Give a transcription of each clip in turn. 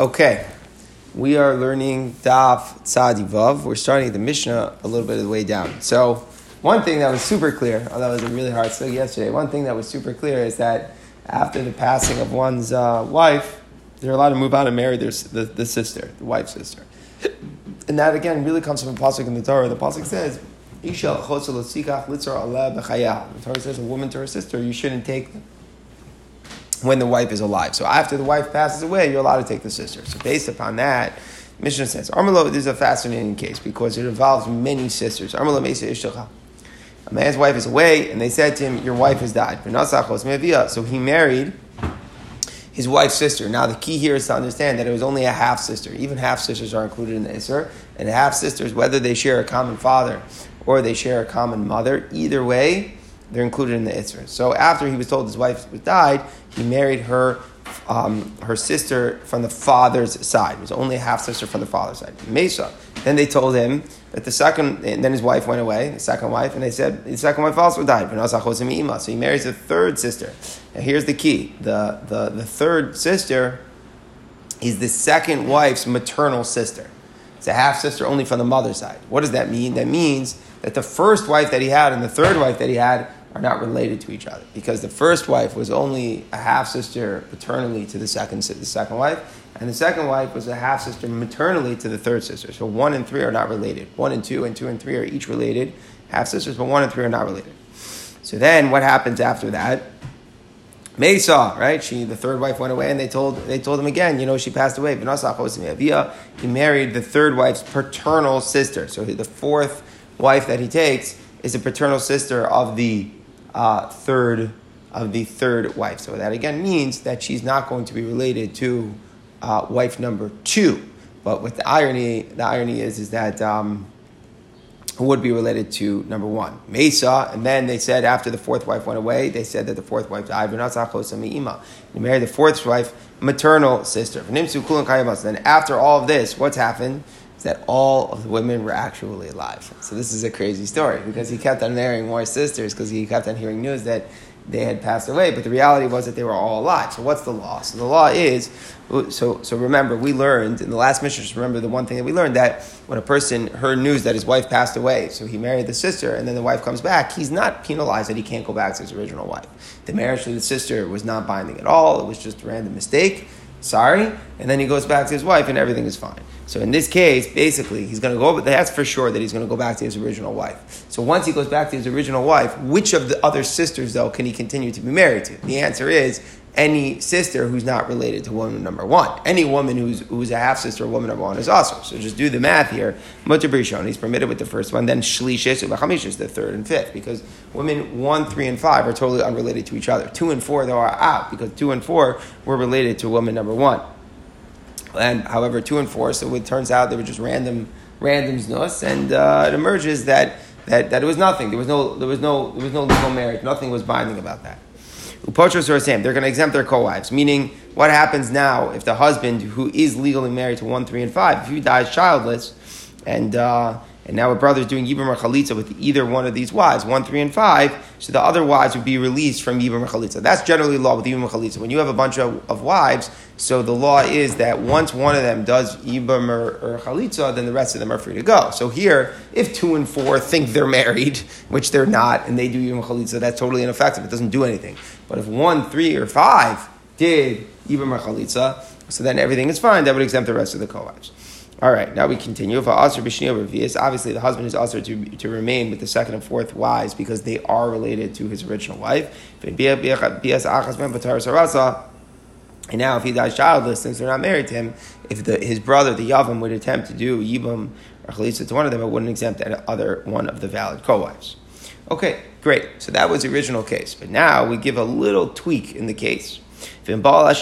Okay, we are learning Daf Tzadi Vav. We're starting the Mishnah a little bit of the way down. So, one thing that was super clear, although that was a really hard slug yesterday, one thing that was super clear is that after the passing of one's uh, wife, they're allowed to move on and marry their, the, the sister, the wife's sister. And that again really comes from a pasuk in the Torah. The pasuk says, "Isha The Torah says, "A woman to her sister, you shouldn't take when the wife is alive. So after the wife passes away, you're allowed to take the sister. So based upon that, Mishnah says, Armalo, this is a fascinating case because it involves many sisters. Armalo Mesa Ishtacha. A man's wife is away, and they said to him, Your wife has died. So he married his wife's sister. Now, the key here is to understand that it was only a half sister. Even half sisters are included in the Isser. And half sisters, whether they share a common father or they share a common mother, either way, they're included in the Isser. So after he was told his wife died, he married her, um, her sister from the father's side. It was only a half sister from the father's side. Mesa. Then they told him that the second, and then his wife went away, the second wife, and they said the second wife also died. So he marries a third sister. Now here's the key: the the, the third sister is the second wife's maternal sister. It's a half sister only from the mother's side. What does that mean? That means that the first wife that he had and the third wife that he had are not related to each other because the first wife was only a half sister paternally to the second the second wife, and the second wife was a half sister maternally to the third sister. So one and three are not related. One and two and two and three are each related, half sisters, but one and three are not related. So then, what happens after that? Mesa, right? She, the third wife, went away, and they told they told him again. You know, she passed away. He married the third wife's paternal sister. So the fourth wife that he takes is a paternal sister of the uh, third of the third wife. So that again means that she's not going to be related to uh, wife number two. But with the irony, the irony is is that um, would be related to number one, Mesa. And then they said after the fourth wife went away, they said that the fourth wife died. He married the fourth wife, maternal sister. Then after all of this, what's happened? Is that all of the women were actually alive. So this is a crazy story because he kept on marrying more sisters because he kept on hearing news that they had passed away, but the reality was that they were all alive. So what's the law? So the law is, so, so remember, we learned in the last Mishnah, just remember the one thing that we learned that when a person heard news that his wife passed away, so he married the sister, and then the wife comes back, he's not penalized that he can't go back to his original wife. The marriage to the sister was not binding at all, it was just a random mistake. Sorry. And then he goes back to his wife and everything is fine. So in this case, basically, he's going to go, but that's for sure that he's going to go back to his original wife. So once he goes back to his original wife, which of the other sisters, though, can he continue to be married to? The answer is any sister who's not related to woman number one. Any woman who's, who's a half sister of woman number one is also. So just do the math here. Mutter Brishon, he's permitted with the first one, then Shlishis Ubachamish is the third and fifth, because women one, three, and five are totally unrelated to each other. Two and four, though, are out, because two and four were related to woman number one. And however, two and four, so it turns out they were just random randomness, and uh, it emerges that, that, that it was nothing. There was no there was no there was no legal marriage. Nothing was binding about that. Upotros the same. they're going to exempt their co-wives. Meaning, what happens now if the husband who is legally married to one, three, and five, if he dies childless, and uh, and now a brother is doing Yibam or Chalitza with either one of these wives, one, three, and five, so the other wives would be released from Yibam or Chalitza. That's generally law with Yibam or Chalitza. When you have a bunch of, of wives, so the law is that once one of them does Yibam or, or Chalitza, then the rest of them are free to go. So here, if two and four think they're married, which they're not, and they do Yibam or Chalitza, that's totally ineffective. It doesn't do anything. But if one, three, or five did Yibam or Chalitza, so then everything is fine, that would exempt the rest of the co-wives. All right, now we continue. Obviously, the husband is also to, to remain with the second and fourth wives because they are related to his original wife. And now, if he dies childless, since they're not married to him, if the, his brother, the Yavam, would attempt to do Yibam or Chalitza to one of them, it wouldn't exempt the other one of the valid co-wives. Okay, great. So that was the original case. But now we give a little tweak in the case. Let's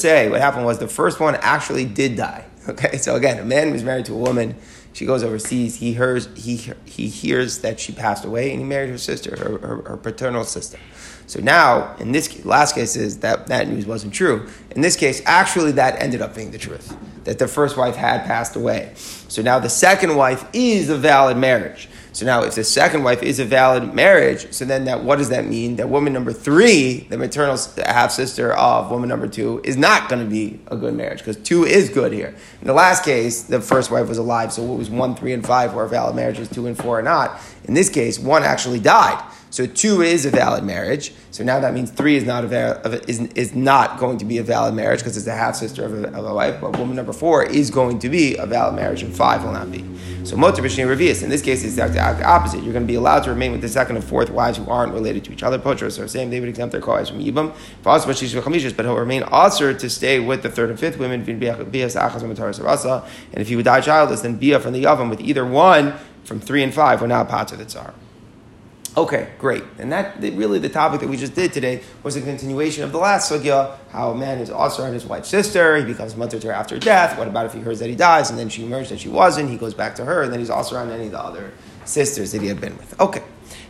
say what happened was the first one actually did die. Okay, so again, a man was married to a woman. She goes overseas. He hears he he hears that she passed away, and he married her sister, her, her, her paternal sister. So now, in this last case, is that that news wasn't true. In this case, actually, that ended up being the truth. That the first wife had passed away. So now the second wife is a valid marriage. So now, if the second wife is a valid marriage, so then that what does that mean? That woman number three, the maternal half sister of woman number two, is not going to be a good marriage because two is good here. In the last case, the first wife was alive, so it was one, three, and five were valid marriages, two and four are not. In this case, one actually died. So two is a valid marriage. So now that means three is not a val- is, is not going to be a valid marriage because it's a half sister of a, of a wife. But woman number four is going to be a valid marriage, and five will not be. So motor b'shnei revius. In this case, it's the opposite. You're going to be allowed to remain with the second and fourth wives who aren't related to each other. Poachers are same. They would exempt their wives from yibam. But he'll remain also to stay with the third and fifth women. And if he would die childless, then bia from the yavam with either one from three and five, we're not part of the. Okay, great. And that really the topic that we just did today was a continuation of the last sugya, how a man is also on his wife's sister, he becomes mother to her after death. What about if he hears that he dies and then she emerged that she wasn't, he goes back to her, and then he's also around any of the other sisters that he had been with. Okay.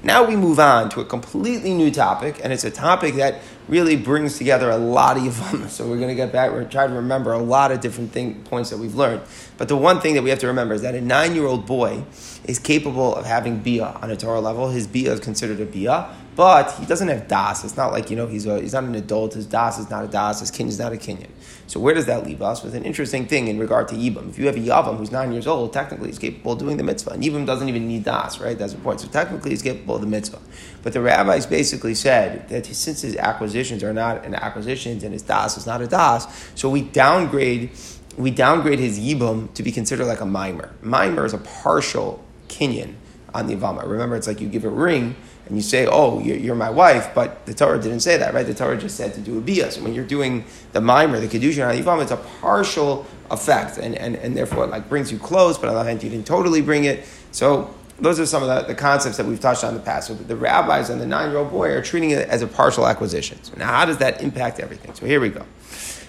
Now we move on to a completely new topic, and it's a topic that really brings together a lot of Yavama. So we're going to get back, we're trying to remember a lot of different thing, points that we've learned. But the one thing that we have to remember is that a nine year old boy is capable of having bia on a Torah level. His bia is considered a bia, but he doesn't have das. It's not like, you know, he's, a, he's not an adult. His das is not a das. His kinyan is not a kinyan. So where does that leave us? With an interesting thing in regard to Yibam. If you have a Yavam who's nine years old, technically he's capable of doing the mitzvah. And Yibam doesn't even need das, right? That's the point. So technically he's capable of the mitzvah. But the rabbis basically said that since his acquisitions are not an acquisitions and his das is not a das, so we downgrade we downgrade his yibum to be considered like a mimer. Mimer is a partial kinyan on the Ivama. Remember, it's like you give a ring and you say, oh, you're, my wife, but the Torah didn't say that, right? The Torah just said to do a bias. When you're doing the mimer, the kedushin on the Ivama, it's a partial effect and, and, and therefore it like brings you close, but on the other hand, you didn't totally bring it. So those are some of the, the concepts that we've touched on in the past. So the rabbis and the nine-year-old boy are treating it as a partial acquisition. So now how does that impact everything? So here we go.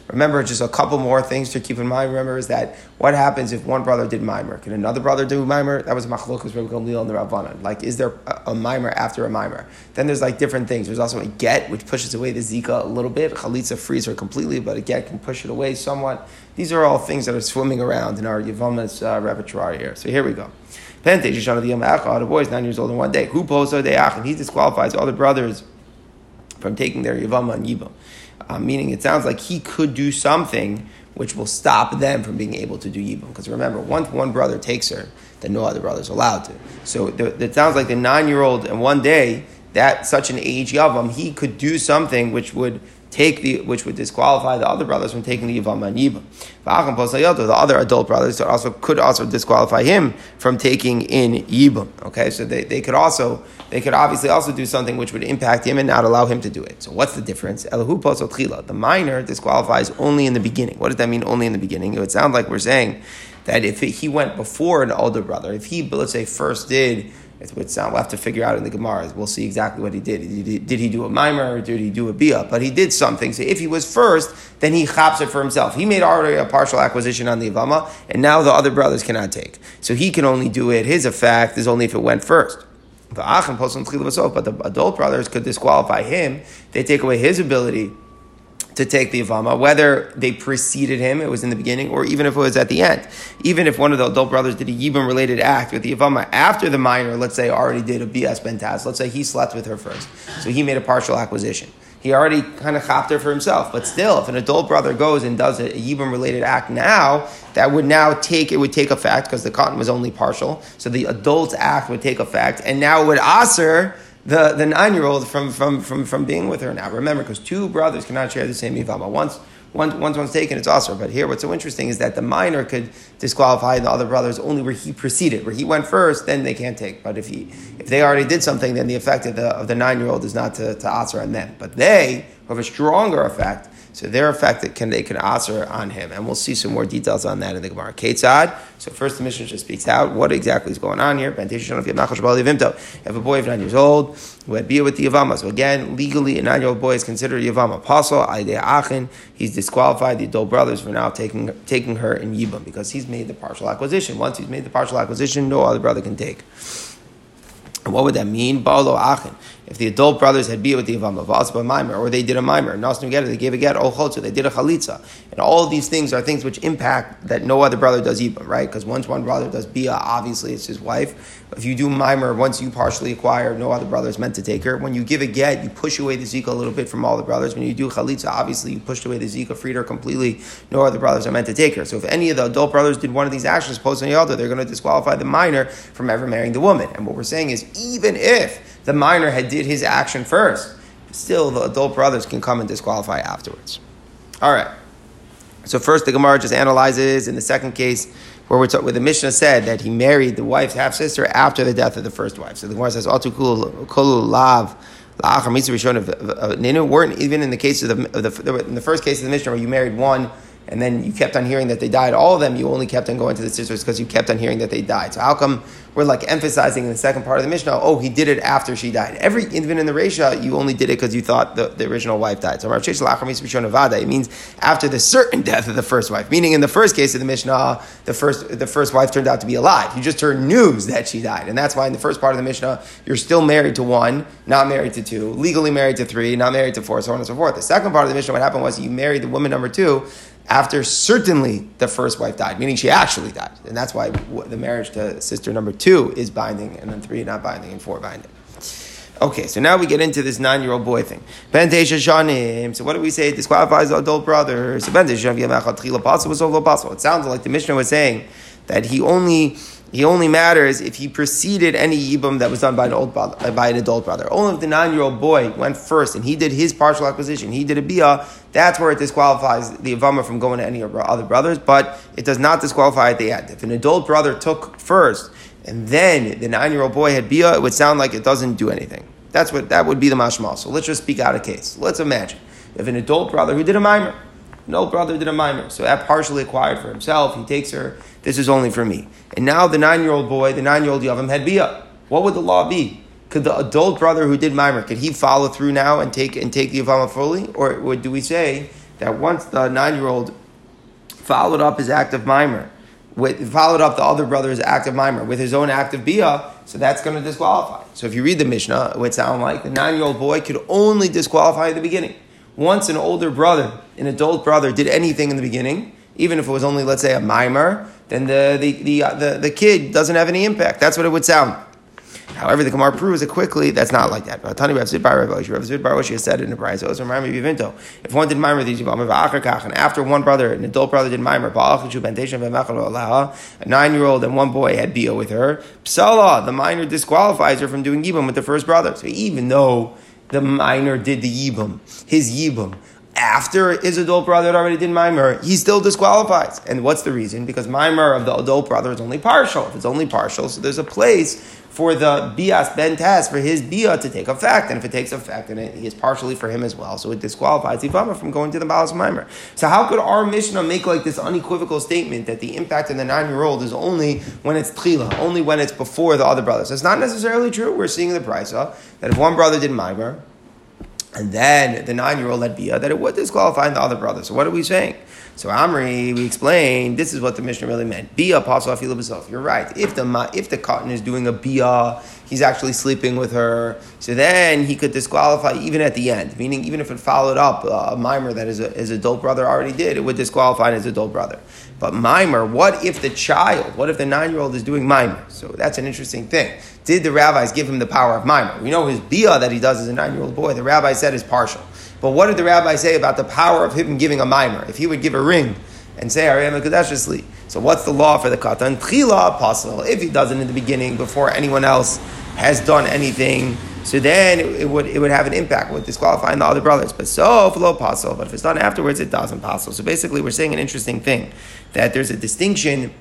Remember, just a couple more things to keep in mind. Remember, is that what happens if one brother did mimer? Can another brother do mimer? That was machlokas Rabbi Gamliel and the Rabbanan. Like, is there a, a mimer after a mimer? Then there's like different things. There's also a get, which pushes away the zika a little bit. Chalitza frees her completely, but a get can push it away somewhat. These are all things that are swimming around in our Yavamas uh, repertoire here. So here we go. Pente, Shishana the Yamacha, the boy is nine years old in one day. Who posa de and he disqualifies all the brothers from taking their Yavama and Yivam. Uh, meaning it sounds like he could do something which will stop them from being able to do Yibam. Because remember, once one brother takes her, then no other brother is allowed to. So the, it sounds like the nine year old, in one day, that such an age Yavam, he could do something which would take the which would disqualify the other brothers from taking the Yivam and Yibam. The other adult brothers also could also disqualify him from taking in Yibam. Okay, so they, they could also they could obviously also do something which would impact him and not allow him to do it. So what's the difference? The minor disqualifies only in the beginning. What does that mean only in the beginning? It would sound like we're saying that if he went before an older brother, if he let's say first did it would sound, we'll have to figure out in the Gemara. We'll see exactly what he did. Did he, did he do a mimer or did he do a bia? But he did something. So if he was first, then he chaps it for himself. He made already a partial acquisition on the Ivama, and now the other brothers cannot take. So he can only do it. His effect is only if it went first. But the adult brothers could disqualify him. They take away his ability to take the Avama, whether they preceded him, it was in the beginning, or even if it was at the end. Even if one of the adult brothers did a Yibam related act with the Avama after the minor, let's say, already did a BS Bentaz, let's say he slept with her first. So he made a partial acquisition. He already kind of chopped her for himself. But still, if an adult brother goes and does a Yibam related act now, that would now take, it would take effect because the katan was only partial. So the adult's act would take effect. And now it would aser the, the nine year old from, from, from, from being with her now. Remember, because two brothers cannot share the same Ivama. Once, once, once one's taken, it's also. But here, what's so interesting is that the minor could disqualify the other brothers only where he preceded. Where he went first, then they can't take. But if, he, if they already did something, then the effect of the, of the nine year old is not to, to Asr on them. But they have a stronger effect so their effect that can they can answer on him, and we'll see some more details on that in the Gemara. Ketzad. So first the Mishnah just speaks out what exactly is going on here. You have a boy of nine years old who had beer with the Yavama. So again, legally, a nine-year-old boy is considered a Yavama apostle. He's disqualified the adult brothers for now taking taking her in Yibam because he's made the partial acquisition. Once he's made the partial acquisition, no other brother can take. And what would that mean? Balo achin. If the adult brothers had bia with the Yavama, Vasba Mimer, or they did a Mimer, Nasnu Get, they gave a get, Chotza, they did a Chalitza. And all these things are things which impact that no other brother does Ibam, right? Because once one brother does bia, obviously it's his wife. If you do Mimer, once you partially acquire, no other brother is meant to take her. When you give a get, you push away the Zika a little bit from all the brothers. When you do Chalitza, obviously you pushed away the Zika, freed her completely. No other brothers are meant to take her. So if any of the adult brothers did one of these actions, post on the altar, they're going to disqualify the minor from ever marrying the woman. And what we're saying is, even if the minor had did his action first. Still, the adult brothers can come and disqualify afterwards. All right. So first, the Gemara just analyzes in the second case where we're talking, where the Mishnah said that he married the wife's half sister after the death of the first wife. So the Gemara says, "Atu kolu lav." Nino. Weren't even in the case of the, of the, in the first case of the Mishnah where you married one and then you kept on hearing that they died. All of them, you only kept on going to the sisters because you kept on hearing that they died. So how come we're like emphasizing in the second part of the Mishnah, oh, he did it after she died. Every even in the Resha, you only did it because you thought the, the original wife died. So it means after the certain death of the first wife. Meaning in the first case of the Mishnah, the first the first wife turned out to be alive. You just heard news that she died. And that's why in the first part of the Mishnah, you're still married to one, not married to two, legally married to three, not married to four, so on and so forth. The second part of the Mishnah, what happened was you married the woman number two after certainly the first wife died, meaning she actually died. And that's why the marriage to sister number two is binding, and then three not binding, and four binding. Okay, so now we get into this nine-year-old boy thing. So what do we say? Disqualifies the adult brother. So It sounds like the Mishnah was saying that he only he only matters if he preceded any yibum that was done by an old brother, uh, by an adult brother. Only if the nine-year-old boy went first and he did his partial acquisition, he did a bia, that's where it disqualifies the avama from going to any other brothers. But it does not disqualify at the end. If an adult brother took first and then the nine-year-old boy had bia, it would sound like it doesn't do anything. That's what that would be the mashmal. So let's just speak out a case. Let's imagine if an adult brother who did a mimer, old brother did a mimer, so that partially acquired for himself, he takes her this is only for me. And now the nine year old boy, the nine year old Yavam had Bia. What would the law be? Could the adult brother who did Mimer, could he follow through now and take and take the Yavama fully? Or would, do we say that once the nine year old followed up his act of Mimer, with, followed up the other brother's act of Mimer with his own act of Bia, so that's going to disqualify. So if you read the Mishnah, it would sound like the nine year old boy could only disqualify at the beginning. Once an older brother, an adult brother, did anything in the beginning, even if it was only, let's say, a mimer, then the, the, the, uh, the, the kid doesn't have any impact. That's what it would sound. However, the Gemara proves it quickly. That's not like that. Tani Rav Zid Bar Rav Zid Bar has said in the prize. Also, Rami Bivinto. If one did mimer these and after one brother, an adult brother did mimer, a nine-year-old and one boy had bia with her. Psala, the minor disqualifies her from doing yibum with the first brother. So even though the minor did the yibum, his yibum after his adult brother had already did mimer, he still disqualifies. And what's the reason? Because mimer of the adult brother is only partial. If it's only partial, so there's a place for the bias ben tas for his bia to take effect, and if it takes effect, then it, is partially for him as well. So it disqualifies Ivama from going to the Balas Mimer. So how could our Mishnah make like this unequivocal statement that the impact in the nine-year-old is only when it's tchila, only when it's before the other brothers? That's not necessarily true. We're seeing the price that if one brother did Mimer, and then the nine year old had Bia, that it would disqualify the other brother. So what are we saying? So Amri, we explained this is what the Mishnah really meant. Bia apostle afilu You're right. If the if the katan is doing a bia, he's actually sleeping with her. So then he could disqualify even at the end. Meaning, even if it followed up uh, a mimer that his, his adult brother already did, it would disqualify his adult brother. But mimer, what if the child? What if the nine year old is doing mimer? So that's an interesting thing. Did the rabbis give him the power of mimer? We know his bia that he does as a nine year old boy. The rabbi said is partial. But what did the rabbi say about the power of him giving a mimer? If he would give a ring and say, Ariyam Kadeshli. So what's the law for the katan? Tchila apostle. If he does it in the beginning before anyone else has done anything, so then it, would it would have an impact with disqualifying the other brothers. But so flow apostle. But if it's done afterwards, it doesn't apostle. So basically, we're saying an interesting thing that there's a distinction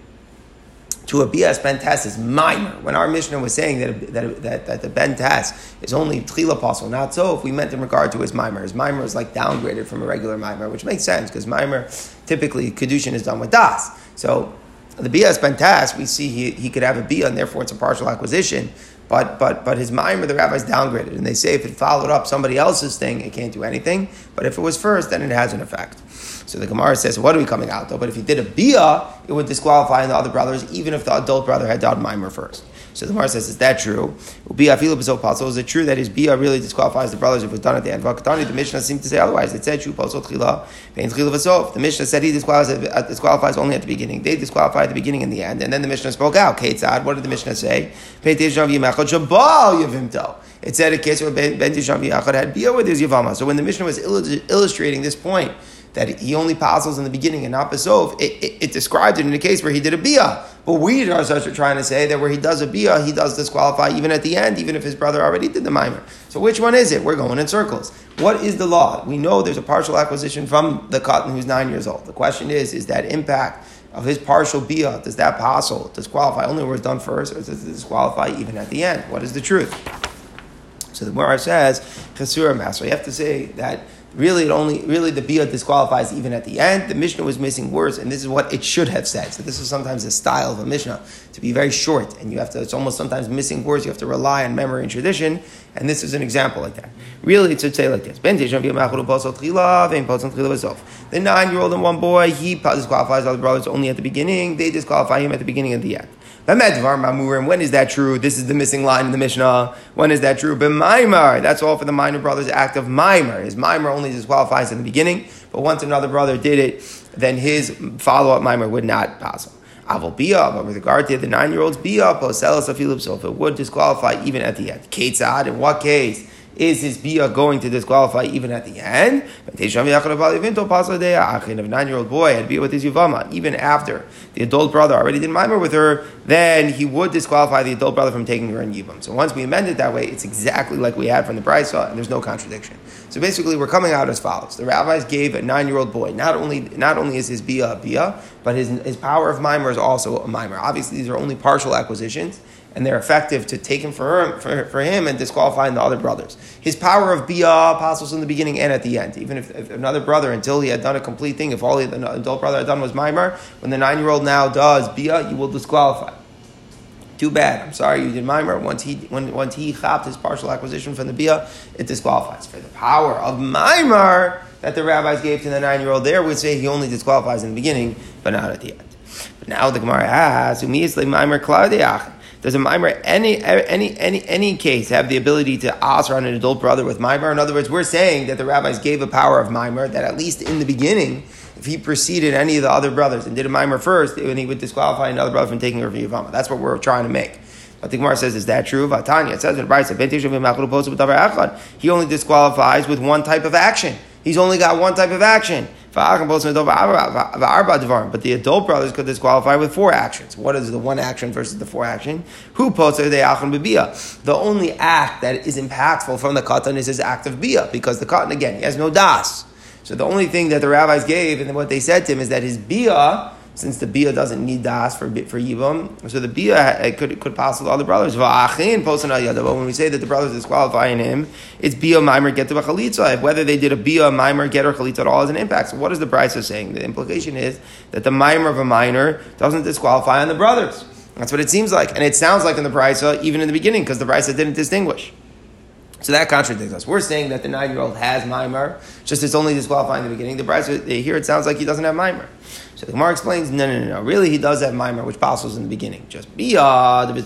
to a BS Ben Tess is minor. When our Mishnah was saying that, that, that, that the Ben Tess is only Tchila Apostle, not so if we meant in regard to his mimer. His mimer is like downgraded from a regular mimer, which makes sense because mimer, typically, Kedushin is done with Das. So the BS Ben Tess, we see he, he could have a Bia and therefore it's a partial acquisition. But, but, but his mimer, the rabbis downgraded. And they say if it followed up somebody else's thing, it can't do anything. But if it was first, then it has an effect. So the Gemara says, what are we coming out though? But if he did a bia, it would disqualify the other brothers, even if the adult brother had done mimer first. So the Gemara says, is that true? Is it true that his bia really disqualifies the brothers if it was done at the end? The Mishnah seemed to say otherwise. It said The Mishnah said he disqualifies, uh, disqualifies only at the beginning. They disqualify at the beginning and the end. And then the Mishnah spoke out. Ketzad, what did the Mishnah say? It said a case where Ben Yachad had bia with his Yavama. So when the Mishnah was illustrating this point, that he only passes in the beginning and not besov, it, it, it, described it in a case where he did a bia. But we are trying to say that where he does a bia, he does disqualify even at the end, even if his brother already did the mimer. So which one is it? We're going in circles. What is the law? We know there's a partial acquisition from the katan who's nine years old. The question is, is that impact of his partial bia, does that passel disqualify only where it's done first, or does it disqualify even at the end? What is the truth? So the Gemara says, Chasura Master. You have to say that really it only really the bia disqualifies even at the end. The Mishnah was missing words, and this is what it should have said. So this is sometimes the style of a Mishnah to be very short, and you have to. It's almost sometimes missing words. You have to rely on memory and tradition, and this is an example like that. Really, it should say like this: The nine-year-old and one boy, he disqualifies other brothers only at the beginning. They disqualify him at the beginning and the end. When is that true? This is the missing line in the Mishnah. When is that true? B'maimar. That's all for the minor brother's act of maimer. His maimer only disqualifies in the beginning, but once another brother did it, then his follow-up maimer would not pass. Aval bia, but with regard to the nine-year-old's bia, poselas afilip, so if it would disqualify even at the end. Ketzad, in what case? Is his bia going to disqualify even at the end? If a nine-year-old boy had bia with his yuvama, even after the adult brother already did mimer with her, then he would disqualify the adult brother from taking her in yivam. So once we amend it that way, it's exactly like we had from the brisa, and there's no contradiction. So basically, we're coming out as follows: the rabbis gave a nine-year-old boy not only not only is his bia a bia, but his his power of mimer is also a mimer. Obviously, these are only partial acquisitions and they're effective to take him for, him, for, for him and disqualifying the other brothers. His power of bia apostles in the beginning and at the end. Even if, if, another brother, until he had done a complete thing, if all the adult brother had done was mimer, when the nine year old now does bia, you will disqualify. Too bad. I'm sorry you did mimer. Once he when, once he chapped his partial acquisition from the bia, it disqualifies. For the power of mimer that the rabbis gave to the nine year old, there would say he only disqualifies in the beginning, but not at the end. But now the Gemara asks, does a mimer any any any any case have the ability to ask on an adult brother with mimer? In other words, we're saying that the rabbis gave a power of mimer that at least in the beginning, if he preceded any of the other brothers and did a mimer first, then he would disqualify another brother from taking over Yavama. That's what we're trying to make. But the Gemara says, is that true? Vatanya, it says in Brisa, he only disqualifies with one type of action. He's only got one type of action. But the adult brothers could disqualify with four actions. What is the one action versus the four action? Who The only act that is impactful from the katan is his act of bia, because the katan, again, he has no das. So the only thing that the rabbis gave and what they said to him is that his bia since the bia doesn't need das for for yivam, so the bia uh, could could pass with all the brothers. But when we say that the brothers disqualifying him, it's bia mimer get to chalitza. Whether they did a bia mimer get or chalitza at all has an impact. So what is the brisa saying? The implication is that the mimer of a minor doesn't disqualify on the brothers. That's what it seems like, and it sounds like in the brisa even in the beginning because the brisa didn't distinguish. So that contradicts us. We're saying that the nine-year-old has mimer, just it's only disqualifying in the beginning. The brisa here it sounds like he doesn't have mimer. So the Gemara explains, no, no, no, no. Really, he does have mimer, which passes in the beginning. Just bia, the The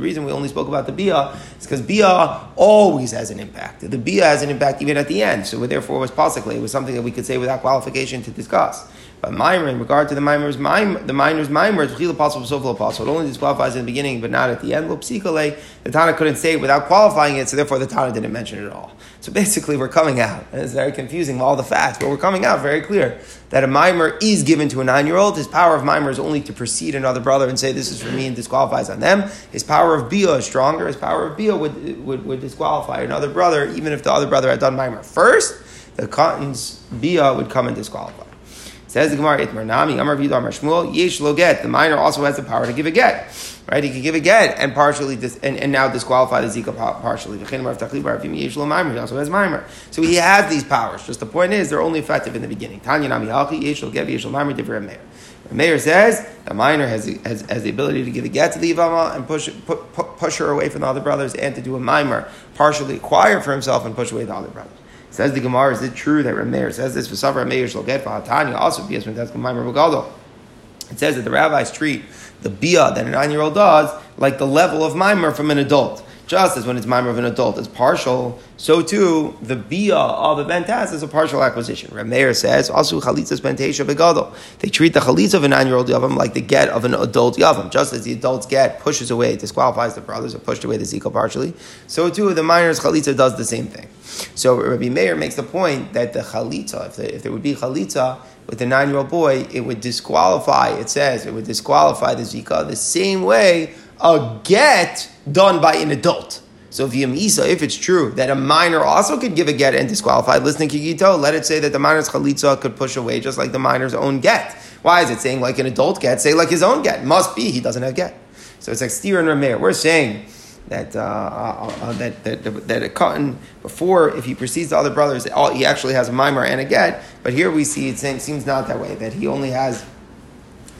reason we only spoke about the bia is because bia always has an impact. The bia has an impact even at the end. So therefore, it was possibly it was something that we could say without qualification to discuss. But mimer, in regard to the mimer's mimer, the miner's mimer, it's possible, so possible. It only disqualifies in the beginning, but not at the end. The Tana couldn't say it without qualifying it, so therefore the Tana didn't mention it at all. So basically, we're coming out, and it's very confusing all the facts, but we're coming out very clear that a mimer is given to a nine-year-old. His power of mimer is only to precede another brother and say this is for me and disqualifies on them. His power of bia is stronger. His power of bia would, would, would disqualify another brother, even if the other brother had done mimer first. The katan's bia would come and disqualify. Says the Gemara, Itmar Nami, Amar Vidu Amar Shmuel, Yesh lo get. The minor also has the power to give a get. Right? He can give a get and partially dis- and, and now disqualify the Zika partially. He also has mimer. So he has these powers. Just the point is, they're only effective in the beginning. Tanya Nami Halchi, Yesh lo get, Yesh lo mimer. The mayor says the minor has, has, has the ability to give a get to the Ivama and push, pu- push her away from the other brothers and to do a mimer, partially acquire for himself and push away the other brothers. Says the Gemara, is it true that Rameir says this Savar Rameir shall get for Hatanya also be when that's Gemara? It says that the rabbis treat the bia that a nine-year-old does like the level of mimer from an adult. Just as when it's mimer of an adult is partial, so too the bia of a bentas is a partial acquisition. Rameir says also chalitzas bentesha begadol. They treat the chalitza of a nine-year-old yavam like the get of an adult yavam. Just as the adult's get pushes away, disqualifies the brothers, or pushed away the zika partially, so too the minor's chalitza does the same thing. So Rabbi Meir makes the point that the chalitza, if, the, if there would be chalitza with the nine-year-old boy, it would disqualify. It says it would disqualify the zika the same way a get done by an adult. So if Yamisa, if it's true that a minor also could give a get and disqualify, listening to Kigito, let it say that the minor's chalitza could push away just like the minor's own get. Why is it saying like an adult get? Say like his own get. Must be he doesn't have get. So it's like steer and Rameir. We're saying that, uh, uh, uh, that, that, that a katan, before, if he precedes the other brothers, he actually has a mimer and a get. But here we see it seems not that way, that he only has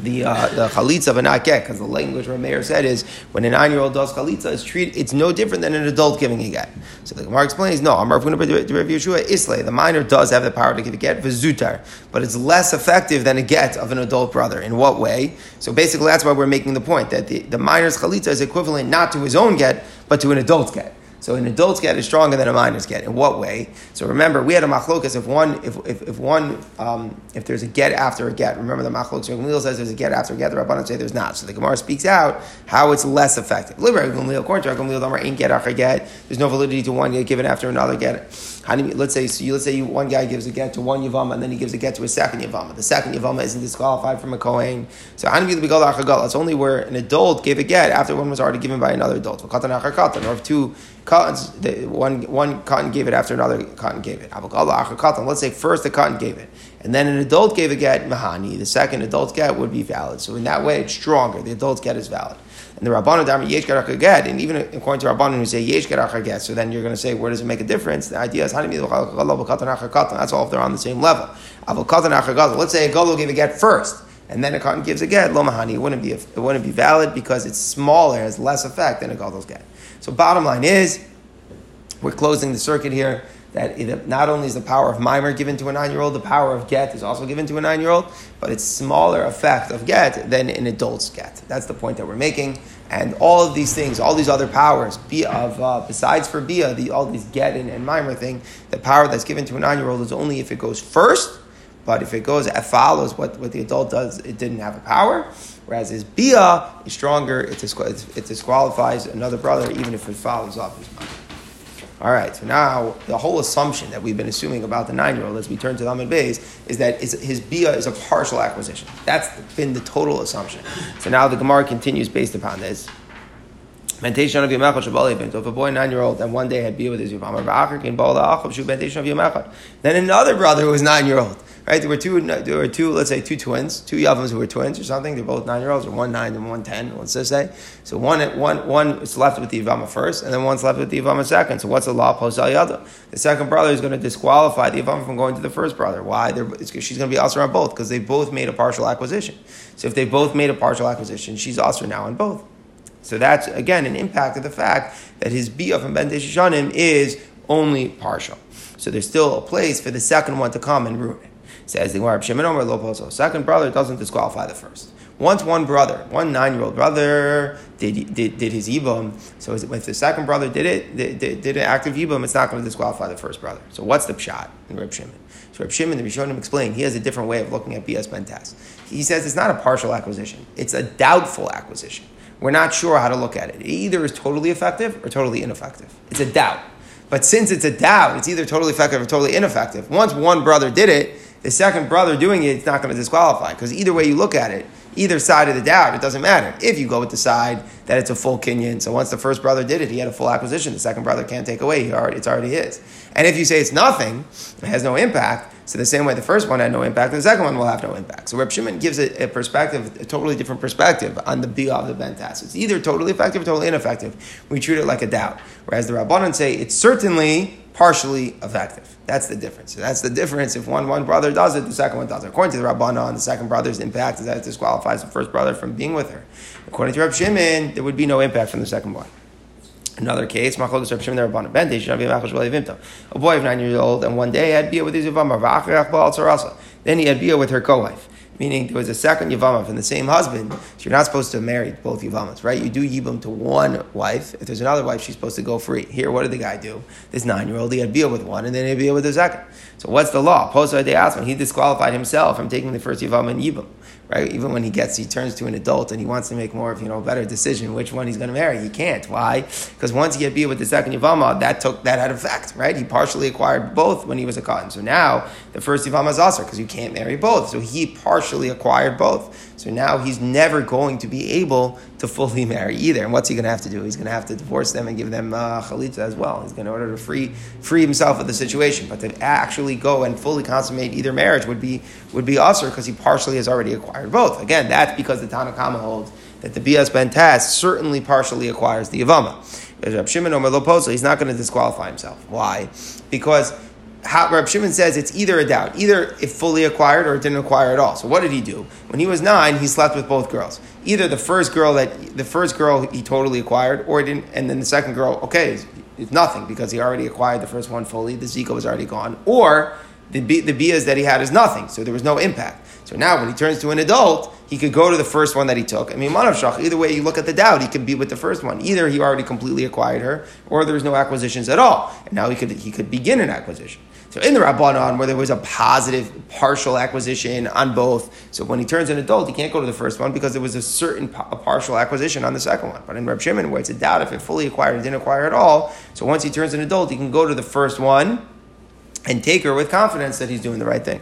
the uh, the chalitza but not get because the language Rameir said is when a nine year old does chalitza, it's treat it's no different than an adult giving a get. So the Gemara explains, no, to Rav Yeshua Islay. The minor does have the power to give a get vizutar, but it's less effective than a get of an adult brother. In what way? So basically, that's why we're making the point that the, the minor's chalitza is equivalent not to his own get, but to an adult's get. So an adult's get is stronger than a minor's get. In what way? So remember, we had a machlokas if one if, if, if one um, if there's a get after a get. Remember the machlokas. Gamliel says there's a get after a get. The Rabbanan say there's not. So the Gemara speaks out how it's less effective. According to Gamliel, ain't get after get. There's no validity to one get given after another get. Let's say so you, let's say you, one guy gives a get to one yavama and then he gives a get to a second yavama. The second yavama isn't disqualified from a kohen. So it's only where an adult gave a get after one was already given by another adult. Or if two katans, one, one katan gave it after another katan gave it. Let's say first the katan gave it, and then an adult gave a get, mahani, the second adult get would be valid. So in that way, it's stronger. The adult get is valid. And the Rabbanu Dharma Yesh get, and even according to Rabbanu who say Yesh get, so then you're going to say, where does it make a difference? The idea is, that's all if they're on the same level. Let's say a Gadol gave a get first and then a katan gives a get, lo mahani, it wouldn't be it wouldn't be valid because it's smaller, has less effect than a gadol's get. So bottom line is, we're closing the circuit here. That not only is the power of mimer given to a nine-year-old, the power of get is also given to a nine-year-old, but it's smaller effect of get than an adult's get. That's the point that we're making. And all of these things, all these other powers, be of uh, besides for bia, the, all these get and, and mimer thing, the power that's given to a nine-year-old is only if it goes first but if it goes, it follows what, what the adult does, it didn't have a power. Whereas his bia is stronger, it, it disqualifies another brother even if it follows off his mother. All right, so now the whole assumption that we've been assuming about the nine year old as we turn to the Amid Bays is that his bia is a partial acquisition. That's been the total assumption. So now the Gemara continues based upon this. Of If a boy nine year old and one day had bia with his Yomechad, then another brother who was nine year old right? There were two, there were two, let's say two twins, two Yavams who were twins or something. They're both nine year olds, or one nine and one ten. Let's just say. So one, one, one is left with the Yavama first, and then one's left with the Yavama second. So what's the law post Yada? The second brother is going to disqualify the Yavama from going to the first brother. Why? she's going to be also on both because they both made a partial acquisition. So if they both made a partial acquisition, she's also now on both. So that's again an impact of the fact that his bia from Ben Shanim is only partial. So there's still a place for the second one to come and ruin it. Says the Gemara, Shimon Omer Loposo. Second brother doesn't disqualify the first. Once one brother, one nine-year-old brother, did, did, did his ibum, so if the second brother did it, did, did, did an active ibum, it's not going to disqualify the first brother. So what's the pshat in Reb Shimon? So Reb Shimon, the Rishonim explain, he has a different way of looking at BS Bentas. He says it's not a partial acquisition; it's a doubtful acquisition. We're not sure how to look at it. It either is totally effective or totally ineffective. It's a doubt. But since it's a doubt, it's either totally effective or totally ineffective. Once one brother did it, the second brother doing it, it's not going to disqualify because either way you look at it, either side of the doubt, it doesn't matter. If you go with the side that it's a full kinyan, so once the first brother did it, he had a full acquisition. The second brother can't take away; he already, it's already his. And if you say it's nothing, it has no impact. So the same way the first one had no impact, the second one will have no impact. So Reb Shimon gives a, a perspective, a totally different perspective on the bia of the bentas. It's either totally effective or totally ineffective. We treat it like a doubt. Whereas the Rabbanon say it's certainly partially effective. That's the difference. That's the difference. If one one brother does it, the second one does it. According to the Rabbanon, the second brother's impact is that it disqualifies the first brother from being with her. According to Reb Shimon, there would be no impact from the second one. Another case, a boy of nine years old, and one day he had bia with his Then he had bia with her co-wife. meaning there was a second Yavama from the same husband, so you're not supposed to marry both Yavamas, right? You do Yibam to one wife. If there's another wife, she's supposed to go free. Here, what did the guy do? This nine year old, he had Bia with one, and then he had Bia with the second. So what's the law? He disqualified himself from taking the first Yavama and Yibam right? Even when he gets, he turns to an adult and he wants to make more of, you know, a better decision which one he's going to marry. He can't. Why? Because once he had Bia with the second Yavama, that took, that had effect, right? He partially acquired both when he was a katan. So now the first Yavama is also because you can't marry both. So he partially acquired both. So now he's never going to be able to fully marry either. And what's he going to have to do? He's going to have to divorce them and give them uh, chalitza as well. He's going to order to free free himself of the situation. But to actually go and fully consummate either marriage would be would be usher because he partially has already acquired both. Again, that's because the Tanakama holds that the Bias Ben Taz certainly partially acquires the Yavama. He's not going to disqualify himself. Why? Because how, Reb Shimon says it's either a doubt, either it fully acquired or it didn't acquire at all. So what did he do? When he was nine, he slept with both girls. Either the first girl that the first girl he totally acquired, or didn't, and then the second girl, okay, it's, it's nothing because he already acquired the first one fully. The Zika was already gone, or the the bias that he had is nothing, so there was no impact. So now, when he turns to an adult, he could go to the first one that he took. I mean, manav shach. Either way you look at the doubt, he could be with the first one. Either he already completely acquired her, or there's no acquisitions at all, and now he could he could begin an acquisition. So in the Rabbanon, where there was a positive partial acquisition on both, so when he turns an adult, he can't go to the first one because there was a certain a partial acquisition on the second one. But in Reb Shimon, where it's a doubt if it fully acquired or didn't acquire at all, so once he turns an adult, he can go to the first one and take her with confidence that he's doing the right thing.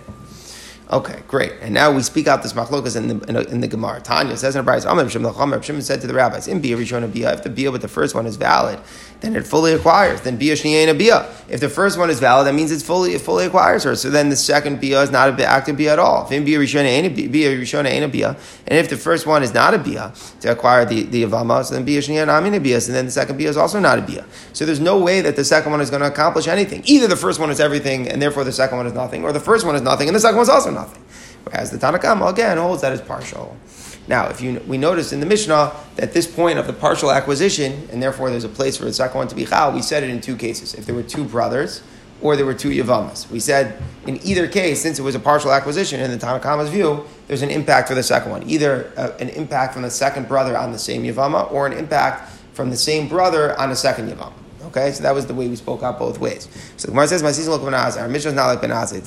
Okay, great. And now we speak out this machlokas in the, in, in the Gemara. Tanya says in a Bryce, Reb Shimon said to the rabbis, in Bia Rishon Bia, if the Bia with the first one is valid, then it fully acquires. Then Bia Shniyain Bia. If the first one is valid, that means it's fully it fully acquires her. So then the second Bia is not a active Bia at all. If Bia Rishon Bia Bia, and if the first one is not a Bia to acquire the, the Avama, so then Bia Shniyain Amin Bia, and then the second Bia is also not a Bia. So there's no way that the second one is going to accomplish anything. Either the first one is everything, and therefore the second one is nothing, or the first one is nothing, and the second one is also nothing. Whereas the Tanakama, again, holds that as partial. Now, if you, we notice in the Mishnah that this point of the partial acquisition, and therefore there's a place for the second one to be chal, we said it in two cases. If there were two brothers, or there were two Yavamas. We said in either case, since it was a partial acquisition in the Tanakama's view, there's an impact for the second one. Either uh, an impact from the second brother on the same Yavama, or an impact from the same brother on a second Yavama. Okay, so that was the way we spoke out both ways. So the Gemara says, "My season look Our Mishnah is not like Ben Azzai.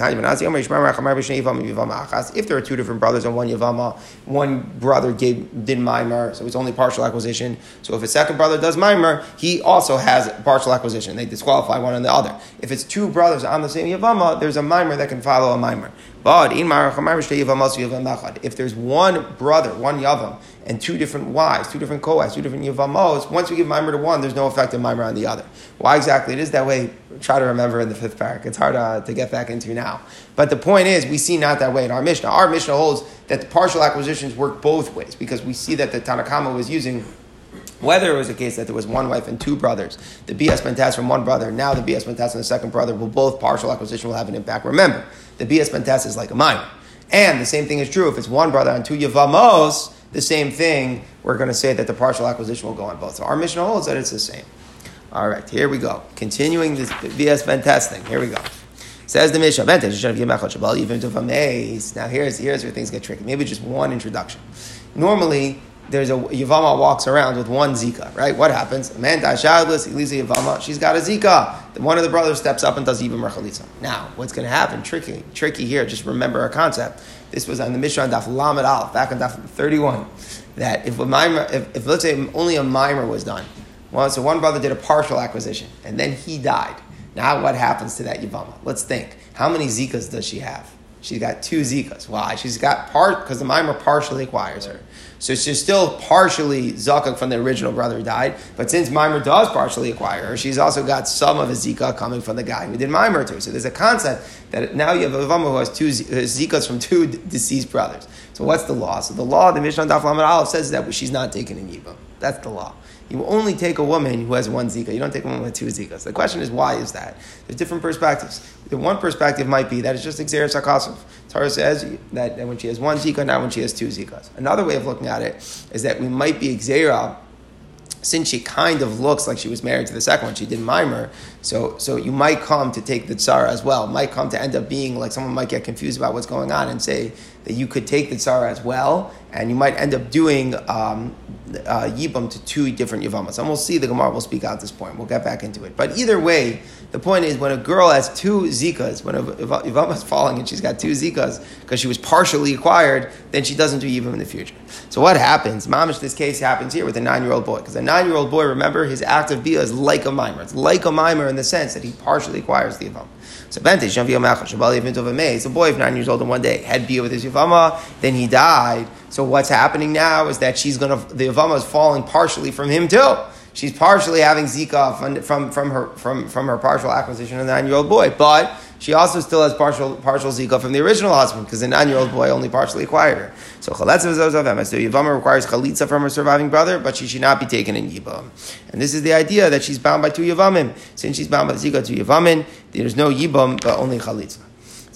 If there are two different brothers and one yavama, one brother gave did mimer, so it's only partial acquisition. So if a second brother does mimer, he also has partial acquisition. They disqualify one and the other. If it's two brothers on the same yavama, there's a mimer that can follow a mimer. But if there's one brother, one yavam, and two different wives, two different koas, two different yavamos, once we give mimer to one, there's no effect of mimer on the other. Why exactly it is that way? Try to remember in the fifth parak. It's hard uh, to get back into now. But the point is, we see not that way in our Mishnah. Our Mishnah holds that the partial acquisitions work both ways because we see that the Tanakama was using whether it was a case that there was one wife and two brothers, the BS Pentas from one brother, now the BS Pentas and the second brother will both partial acquisition will have an impact. Remember, the BS Pentas is like a minor. And the same thing is true if it's one brother and two Yavamos, the same thing, we're going to say that the partial acquisition will go on both. So our Mishnah holds that it's the same. All right, here we go. Continuing this BS Pentas thing. Here we go. Says the Mishnah, Now here's, here's where things get tricky. Maybe just one introduction. Normally, there's a Yavama walks around with one Zika, right? What happens? A man dies childless, he leaves a Yavama, she's got a Zika. One of the brothers steps up and does even Merchalitza. Now, what's going to happen? Tricky, tricky here, just remember our concept. This was on the Mishnah Daf Lamed back on Daf 31, that if, a mimer, if, if let's say only a mimer was done, well, so one brother did a partial acquisition, and then he died. Now what happens to that Yavama? Let's think. How many Zikas does she have? She's got two Zikas. Why? She's got part, because the mimer partially acquires her. So she's still partially zakak from the original brother who died, but since Mimer does partially acquire her, she's also got some of his zika coming from the guy who did Mimer to her. So there's a concept that now you have a Vama who has two uh, zikas from two deceased brothers. So what's the law? So the law, the Mishnah Daf Lamed Aleph says that she's not taken in Yibam. That's the law. You only take a woman who has one Zika. You don't take a woman with two Zikas. The question is, why is that? There's different perspectives. The one perspective might be that it's just Xeris HaKasov. Torah says that, when she has one Zika, not when she has two Zikas. Another way of looking at it is that we might be Xera since she kind of looks like she was married to the second one, she didn't mimer. So, so you might come to take the tsara as well. Might come to end up being like someone might get confused about what's going on and say that you could take the tsara as well, and you might end up doing um, uh, yibam to two different yavamas. And we'll see the Gemara will speak out this point. We'll get back into it. But either way, the point is when a girl has two zikas, when a yavama is falling and she's got two zikas because she was partially acquired, then she doesn't do yibam in the future. So what happens? Mamish, this case happens here with a nine-year-old boy because a nine-year-old boy, remember, his act of bia is like a mimer. It's like a mimer in the sense that he partially acquires the yavama. So Bente, He's a boy of nine years old and one day had bia with his yavama, then he died. So what's happening now is that she's gonna the yavama is falling partially from him too. She's partially having zika from, from, from her from, from her partial acquisition of the nine year old boy, but she also still has partial partial zika from the original husband because the nine year old boy only partially acquired her. So chalitza So yivama requires chalitza from her surviving brother, but she should not be taken in yibam. And this is the idea that she's bound by two yivamim. Since she's bound by zika two yivamim, there's no yibam but only chalitza.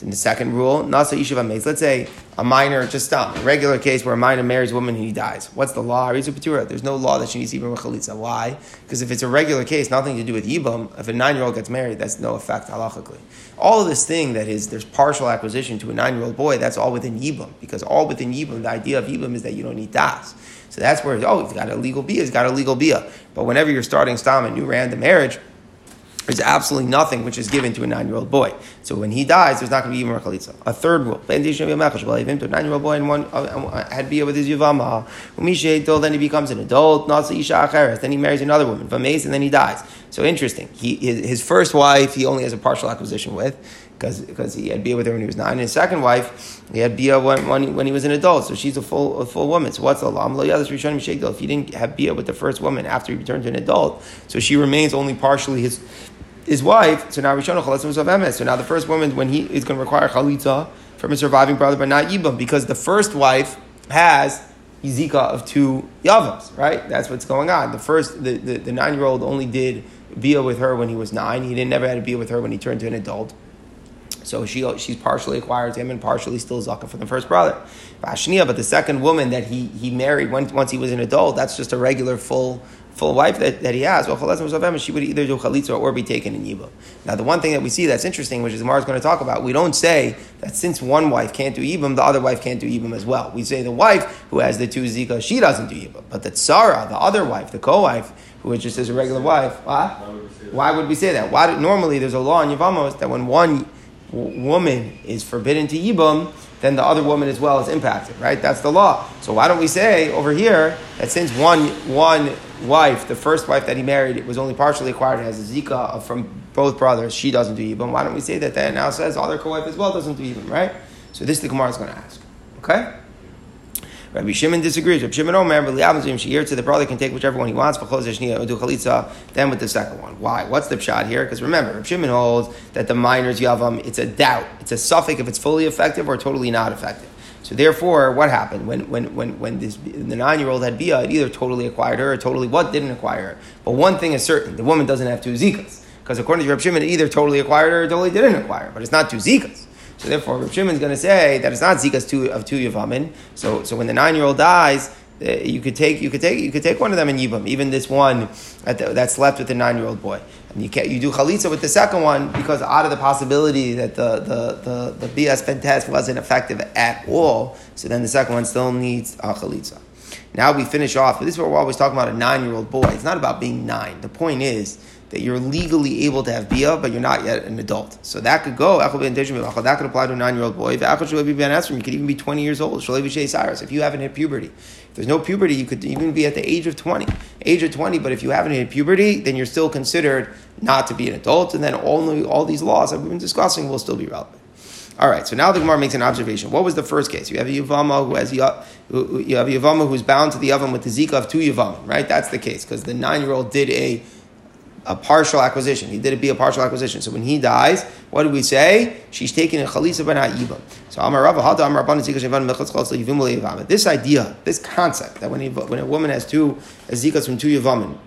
In the second rule, nasa yishuv ameis. Let's say a minor, just stop. A regular case where a minor marries a woman and he dies. What's the law? There's no law that she needs yibam chalitza. Why? Because if it's a regular case, nothing to do with yibam. If a nine-year-old gets married, that's no effect halachically. All of this thing that is there's partial acquisition to a nine-year-old boy, that's all within yibam. Because all within yibam, the idea of yibam is that you don't need das. So that's where oh, he's got a legal bia, he's got a legal bia. But whenever you're starting stam a new random marriage there's absolutely nothing which is given to a nine-year-old boy. So when he dies, there's not going to be even chalitza. A third rule: a nine-year-old boy and one uh, had bia with his yivama. Then he becomes an adult. Then he marries another woman, and then he dies. So interesting. He his, first wife he only has a partial acquisition with because he had bia with her when he was nine. And his second wife, he had bia when, when, he, when he was an adult, so she's a full a full woman. So what's the law? If he didn't have bia with the first woman after he returned to an adult, so she remains only partially his his wife, so now Rishon Chalatzim So now the first woman, when he is going to require Chalitza from his surviving brother, but not Yibam, because the first wife has Yizika of two Yavams, right? That's what's going on. The first, the, the, the nine year old only did Bia with her when he was nine. He didn't never had a Bia with her when he turned to an adult. So she, she's partially acquired him and partially still Zaka from the first brother. But the second woman that he, he married when, once he was an adult, that's just a regular full full wife that, that he has, well, she would either do chalitza or be taken in yibam. Now, the one thing that we see that's interesting, which is Mara is going to talk about, we don't say that since one wife can't do yibam, the other wife can't do yibam as well. We say the wife who has the two zika, she doesn't do yibam, but the tsara, the other wife, the co-wife, who is just as a regular wife, why? Why would we say that? Why? Normally, there's a law in Yavamos that when one woman is forbidden to yibam, then the other woman as well is impacted, right? That's the law. So why don't we say over here that since one one wife, the first wife that he married, was only partially acquired, has a zika from both brothers, she doesn't do yibam. Why don't we say that that now says other co-wife as well doesn't do yibam, right? So this the Gemara is going to ask. Okay. Rabbi Shimon disagrees. Rabbi Shimon Omer, to the brother can take whichever one he wants. Then with the second one. Why? What's the shot here? Because remember, Rabbi Shimon holds that the minors yavam. It's a doubt. It's a suffix if it's fully effective or totally not effective. So therefore, what happened when when when when this the nine year old had bia? It either totally acquired her or totally what didn't acquire her. But one thing is certain: the woman doesn't have two zikas. Because according to Rabbi Shimon, it either totally acquired her or totally didn't acquire. Her. But it's not two zikas. So therefore, Rav Shimon is going to say that it's not zikas two of two yavamin. So so when the nine year old dies, uh, you could take you could take you could take one of them in yibam, even this one that's left with the nine year old boy, and you can't, you do chalitza with the second one because out of the possibility that the the the, the BS pen test wasn't effective at all, so then the second one still needs a chalitza. Now we finish off. This is what we're always talking about a nine year old boy. It's not about being nine. The point is that you're legally able to have bia, but you're not yet an adult. So that could go. That could apply to a nine-year-old boy. You could even be 20 years old. If you haven't hit puberty, if there's no puberty, you could even be at the age of 20. Age of 20, but if you haven't hit puberty, then you're still considered not to be an adult, and then only all these laws that we've been discussing will still be relevant. All right, so now the Gemara makes an observation. What was the first case? You have a Yavama who has you have a Yavama who's bound to the oven with the Zika of two Yavama, right? That's the case because the nine-year-old did a a partial acquisition. He did it be a partial acquisition. So when he dies, what do we say? She's taking a chalitza ben ha'ibam. So Amar Rava Hada Amar Rabban This idea, this concept that when, he, when a woman has two zikas from two yavamin,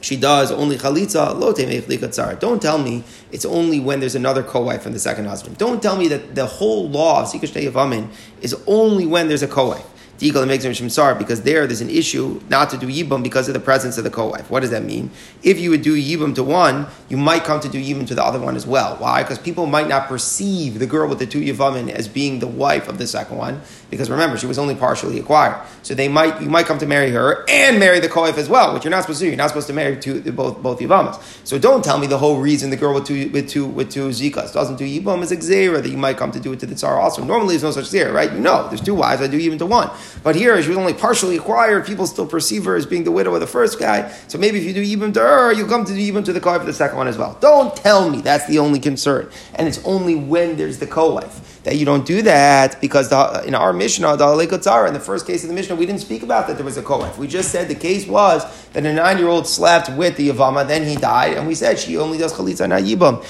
she does only chalitza lo Don't tell me it's only when there's another co-wife from the second husband. Don't tell me that the whole law of zikash yavamin is only when there's a co-wife. Tikal makes Shemsar because there there's an issue not to do Yibam because of the presence of the co-wife. What does that mean? If you would do Yibam to one, you might come to do Yibam to the other one as well. Why? Because people might not perceive the girl with the two Yavamin as being the wife of the second one because remember she was only partially acquired. So they might you might come to marry her and marry the co-wife as well, which you're not supposed to do. You're not supposed to marry two, both both Yavamas. So don't tell me the whole reason the girl with two with two with two Zikas doesn't do Yibam is a that you might come to do it to the Tsar also. Normally there's no such Xera, right? You know, there's two wives, I do even to one. But here, she was only partially acquired, people still perceive her as being the widow of the first guy. So maybe if you do even to her, you'll come to do even to the co-wife for the second one as well. Don't tell me that's the only concern. And it's only when there's the co-wife that you don't do that because the, in our Mishnah, the Alekotzara, in the first case of the Mishnah, we didn't speak about that there was a co-wife. We just said the case was that a nine-year-old slept with the Yavama, then he died, and we said she only does Chalitza not Yibam.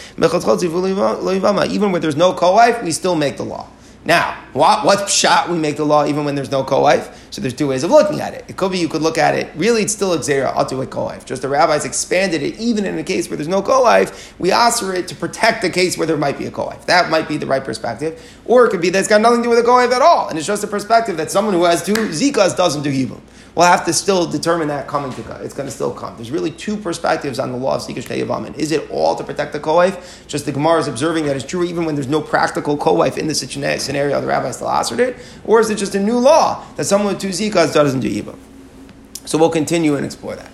Even where there's no co-wife, we still make the law. Now, what, what's shot we make the law even when there's no co-wife? So there's two ways of looking at it. It could be you could look at it, really it's still a xera, atu a co-wife. Just the rabbis expanded it, even in a case where there's no co-wife, we answer it to protect the case where there might be a co-wife. That might be the right perspective. Or it could be that it's got nothing to do with a co-wife at all, and it's just a perspective that someone who has two zikas doesn't do yibum. We'll have to still determine that coming to come. It's going to still come. There's really two perspectives on the law of Sikash Yavamin. Is it all to protect the co-wife? Just the Gemara is observing that it's true even when there's no practical co-wife in the scenario, the rabbi still answered it? Or is it just a new law that someone with two Zikas doesn't do Yibam? So we'll continue and explore that.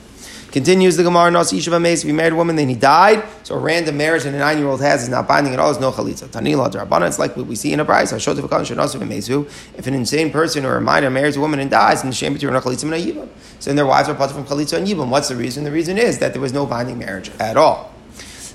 Continues the Gemara, Nas Ishav Ames, if you married a woman, then he died. So a random marriage that a nine year old has is not binding at all, There's no chalitza. Tanila Drabana, it's like what we see in a price. If an insane person or a minor marries a woman and dies, then the shame between a chalitza and a yibam. So then their wives are part from chalitza and yibam. What's the reason? The reason is that there was no binding marriage at all.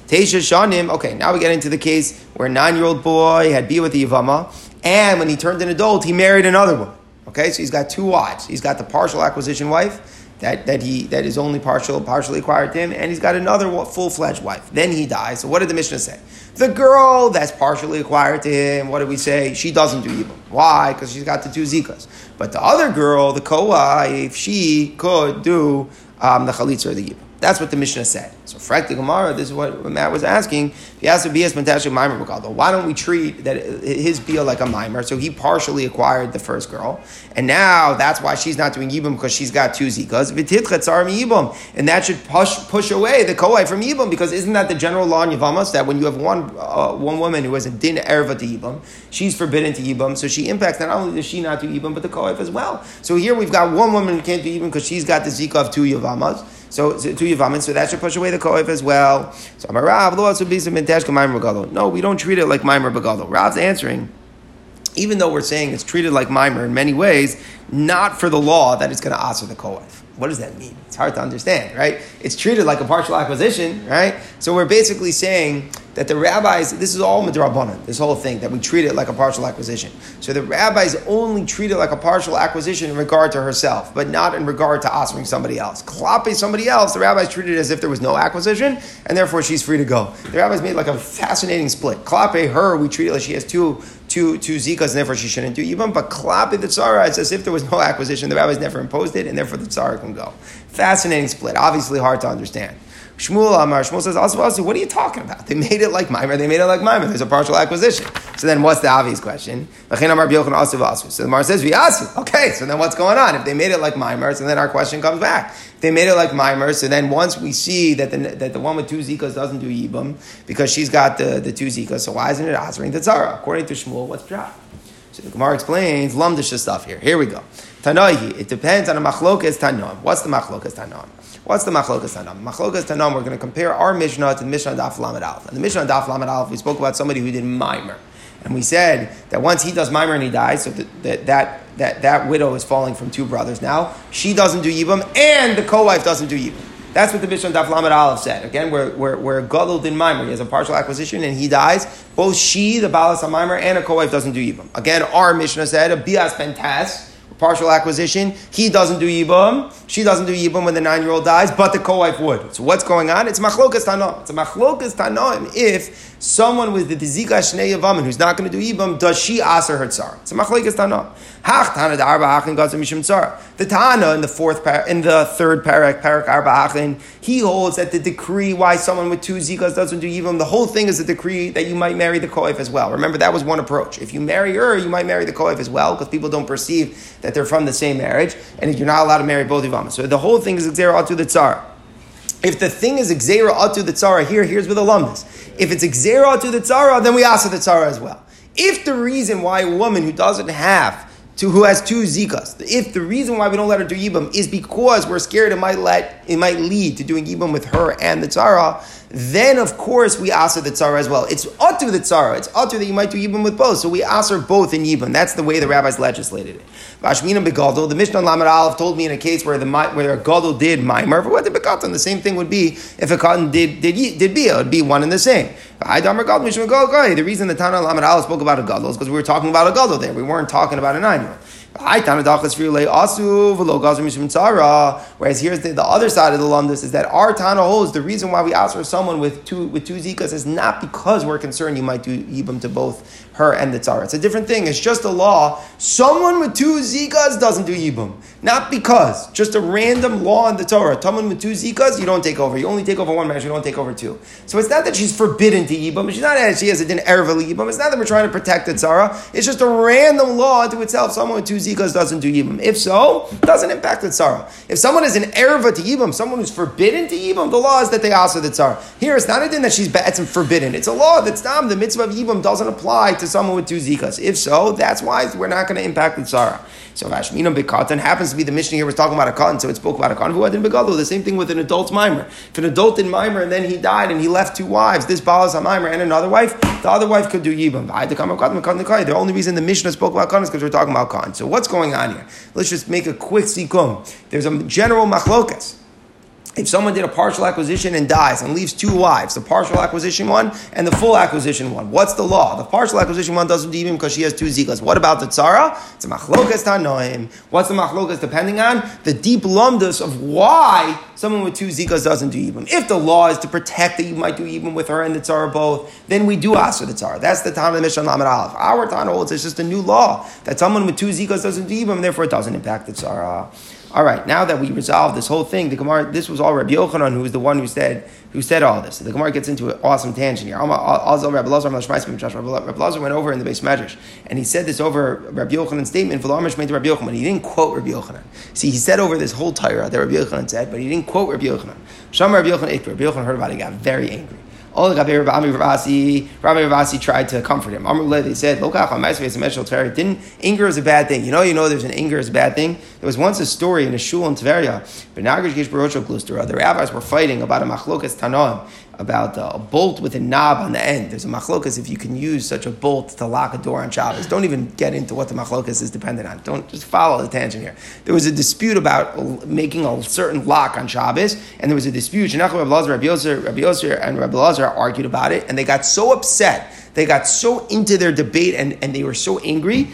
Teisha Shanim, okay, now we get into the case where a nine year old boy had be with the Yavama, and when he turned an adult, he married another woman. Okay, so he's got two wives. He's got the partial acquisition wife that, that he that is only partial partially acquired to him, and he's got another full fledged wife. Then he dies. So what did the Mishnah say? The girl that's partially acquired to him, what did we say? She doesn't do evil. Why? Because she's got the two zikas. But the other girl, the co-wife, she could do um, the chalitza or the yibam. That's what the Mishnah said. So, Frak the Gemara, this is what Matt was asking. Why don't we treat that his Bia like a Mimer? So he partially acquired the first girl, and now that's why she's not doing Yibam because she's got two Zikas. And that should push push away the Koai from Yibam because isn't that the general law in Yavamas that when you have one uh, one woman who has a din erva to Yibam, she's forbidden to Yibam, so she impacts not only does she not do Yibam, but the Koai as well. So here we've got one woman who can't do Yibam because she's got the Zika of two Yavamas. So, two Yavamin, so that should push away the Koif as well. So Amarav, lo also be some No, we don't treat it like Maimer Bagalo. Rav's answering, even though we're saying it's treated like Maimer in many ways, not for the law that it's going to answer the Koif. What does that mean? It's hard to understand, right? It's treated like a partial acquisition, right? So we're basically saying that the rabbis, this is all midrabanan, this whole thing, that we treat it like a partial acquisition. So the rabbis only treat it like a partial acquisition in regard to herself, but not in regard to offering somebody else. Klape somebody else, the rabbis treat it as if there was no acquisition, and therefore she's free to go. The rabbis made like a fascinating split. Klape her, we treat it like she has two two two zikas, and therefore she shouldn't do even. But klapi the tzara, it's as if there was no acquisition. The rabbis never imposed it, and therefore the tzara can go. Fascinating split. Obviously hard to understand. Shmuel Amar, Shmuel says, also, also, what are you talking about? They made it like Mimer, they made it like Mimer. There's a partial acquisition. So then what's the obvious question? So the Mar says, V'yasu. Okay, so then what's going on? If they made it like Mimer, so then our question comes back. If they made it like Mimer, so then once we see that the, that the one with two Zikas doesn't do Yibam, because she's got the, the two Zikas, so why isn't it the Tzara? According to Shmuel, what's Pshat? So the Gemara explains Lamdisha stuff here. Here we go. Tanoihi, it depends on a machlokas tanom. What's the machlokas tanom? What's the machlokas tanam? Machlokas tanam, we're going to compare our Mishnah to the Mishnah Daf Lamed. And the Mishnah Daf Lamed we spoke about somebody who did mimer. And we said that once he does mimer and he dies, so that, that, that, that, widow is falling from two brothers now, she doesn't do yibam, and the co-wife doesn't do yibam. That's what the Mishnah Daf Lamed Aleph said. Again, where, where, where Gadol did mimer, he has a partial acquisition and he dies, both she, the Balas of mimer, and a co-wife doesn't do yibam. Again, our Mishnah said, a bias pentas, partial acquisition. He doesn't do yibum. She doesn't do yibum when the nine-year-old dies, but the co-wife would. So what's going on? It's machlokas tanom. It's a machlokas tanom if someone with the zika shnei yavamin who's not going to do yibum, does she aser her tzara? It's a machlokas tanom. Hach tana arba hachin mishum tzara. The tana in the fourth par- in the third parak parak arba hachin, he holds that the decree why someone with two zikas doesn't do yibum, the whole thing is a decree that you might marry the co-wife as well. Remember that was one approach. If you marry her, you might marry the co-wife as well because people don't perceive that they're from the same marriage, and you're not allowed to marry both Yivamas. So the whole thing is Xera Atu the Tzara. If the thing is Xera Atu the Tzara here, here's where the. If it's Xera Atu the Tzara, then we ask the Tzara as well. If the reason why a woman who doesn't have to who has two zikas. If the reason why we don't let her do yibam is because we're scared it might let it might lead to doing yibam with her and the tzara, then of course we ask the tzara as well. It's atu the tzara. It's atu that you might do yibam with both. So we ask both in yibam. That's the way the rabbis legislated it. Vashmina begadol. The Mishnah Lamed Aleph told me in a case where the where a gadol did maimer. For what the bekatan, the same thing would be if a katan did did did be it would be one and the same. The reason the Tana Lamed Aleph spoke about a gadol is because we were talking about a gadol there. We weren't talking about a nine year old. Whereas here's the, the other side of the lumdus is that our Tana holds the reason why we ask for someone with two with two zikas is not because we're concerned you might do yibam to both her and the tzara. It's a different thing. It's just a law. Someone with two zikas doesn't do yibum. Not because. Just a random law in the Torah. Someone with two zikas, you don't take over. You only take over one marriage, you don't take over two. So it's not that she's forbidden to yibum. She's not that she has a din erva yibum. It's not that we're trying to protect the tzara. It's just a random law unto itself. Someone with two zikas doesn't do yibum. If so, doesn't impact the tzara. If someone is an erva to yibum, someone who's forbidden to yibum, the law is that they also the tzara. Here, it's not a din that she's bad, it's forbidden. It's a law that's not the mitzvah of yibum doesn't apply to to someone with two zikas? If so, that's why we're not going to impact the tzara. So Hashmina Bekatan happens to be the mission here was talking about a katan, so it spoke about a katan. But in Begalo, the same thing with an adult mimer. If an adult in mimer and then he died and he left two wives, this Baal a mimer and another wife, the other wife could do yibam. The only reason the Mishnah spoke about katan is because we're talking about katan. So what's going on here? Let's just make a quick sikum. There's a general machlokas if someone did a partial acquisition and dies and leaves two wives, the partial acquisition one and the full acquisition one, what's the law? The partial acquisition one doesn't do even because she has two zikas. What about the tzara? It's a machlokas tanoim. What's the machlokas depending on? The deep lumdus of why someone with two zikas doesn't do even. If the law is to protect that you might do even with her and the tzara both, then we do ask for the tzara. That's the time of the Mishnah Lamed Aleph. Our time holds it's just a new law that someone with two zikas doesn't do even, therefore it doesn't impact the tzara. All right, now that we resolved this whole thing, the Gemara, this was all Rabbi Yochanan who was the one who said who said all this. The Gemara gets into an awesome tangent here. Rabbi Lazar went over in the beis medrash, and he said this over Rabbi Yochanan's statement, made to Rabbi Yochanan. He didn't quote Rabbi Yochanan. See, he said over this whole Torah that Rabbi Yochanan said, but he didn't quote Rabbi Yochanan. Sham Rabbi Yochanan, Rabbi Yochanan heard about it, he got very angry. Rabbi Ravasi, tried to comfort him. They said, Didn't anger is a bad thing. You know, you know there's an anger is a bad thing. There was once a story in a shul in Tveria. The rabbis were fighting about a machlokas tanoim about a bolt with a knob on the end. There's a machlokas if you can use such a bolt to lock a door on Shabbos. Don't even get into what the machlokas is dependent on. Don't just follow the tangent here. There was a dispute about making a certain lock on Shabbos, and there was a dispute. Rabbi Yoser, Rabbi Yoser, and Rabbi Lazar argued about it, and they got so upset they got so into their debate and, and they were so angry.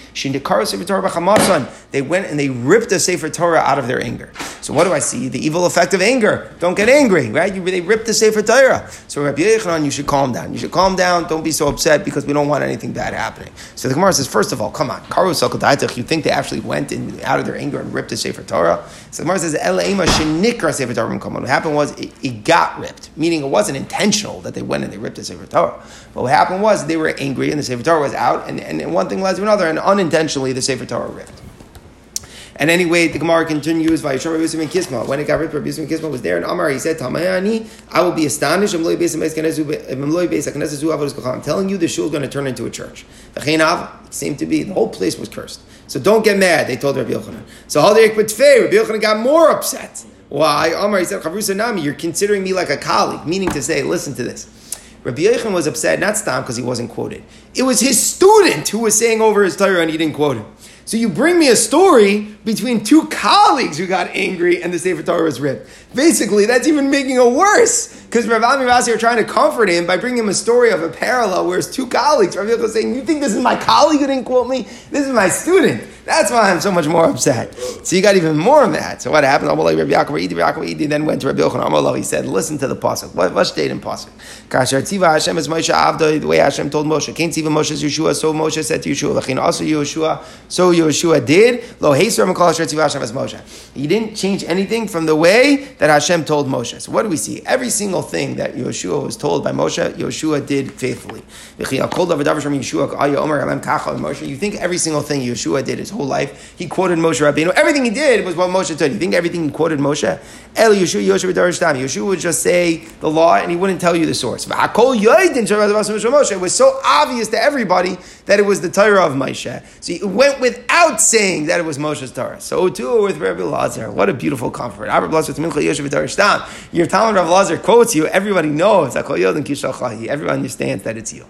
They went and they ripped the Sefer Torah out of their anger. So what do I see? The evil effect of anger. Don't get angry, right? You, they ripped the Sefer Torah. So Rabbi Yochanan, you should calm down. You should calm down. Don't be so upset because we don't want anything bad happening. So the Gemara says, first of all, come on, you think they actually went in, out of their anger and ripped the Sefer Torah? So the Gemara says, Sefer Torah What happened was it, it, got ripped, meaning it wasn't intentional that they went and they ripped the Sefer Torah. But what happened was they were angry and the Sefer Torah was out, and, and one thing led to another, and unintentionally the Sefer Torah ripped. And anyway, the Gemara continues, Vayishar Rabbi Yosef and Kisma. When it got ripped, Rabbi Yosef and Kisma was there, and Amar, he said, Tamayani, I will be astonished. I'm telling you, the shul is going to turn into a church. It seemed to be, the whole place was cursed. So don't get mad, they told Rabbi Yochanan. So Hadik B'Tfei, Rabbi Yochanan got more upset. Why? Amar, he said, Nami, you're considering me like a colleague, meaning to say, listen to this. Rabbi Yechon was upset, not Stam because he wasn't quoted. It was his student who was saying over his Torah and he didn't quote him. So you bring me a story between two colleagues who got angry and the Sefer Torah was ripped. Basically, that's even making it worse because Rav Ami Vasi are trying to comfort him by bringing him a story of a parallel where it's two colleagues. Rav Yochanan saying, "You think this is my colleague who didn't quote me? This is my student." That's why I'm so much more upset. So you got even more mad. So what happened? Then went to Rabbi Yochanan. He said, "Listen to the pasuk. What, stayed in pasuk? Kasher tiva Hashem Moshe Avda. The way Hashem told Moshe, "Can't tiva Moshe Yeshua." So Moshe said to Yeshua, "Lachin also Yeshua." So Yeshua did. Lo Heser Makol tiva Hashem as Moshe. He didn't change anything from the way that Hashem told Moshe. So what do we see? Every single thing that Yeshua was told by Moshe, Yeshua did faithfully. You think every single thing Yeshua did his whole life. He quoted Moshe Rabbeinu. Everything he did was what Moshe said. You think everything he quoted Moshe? Eli Yeshua Yoshe Yeshua would just say the law and he wouldn't tell you the source. It was so obvious to everybody that it was the Torah of Moshe. So he went without saying that it was Moshe's Torah. So too with Rabbi Lazar. What a beautiful comfort. Your Talmud Rav Lazar quotes you. Everybody knows. Everyone understands that it's you.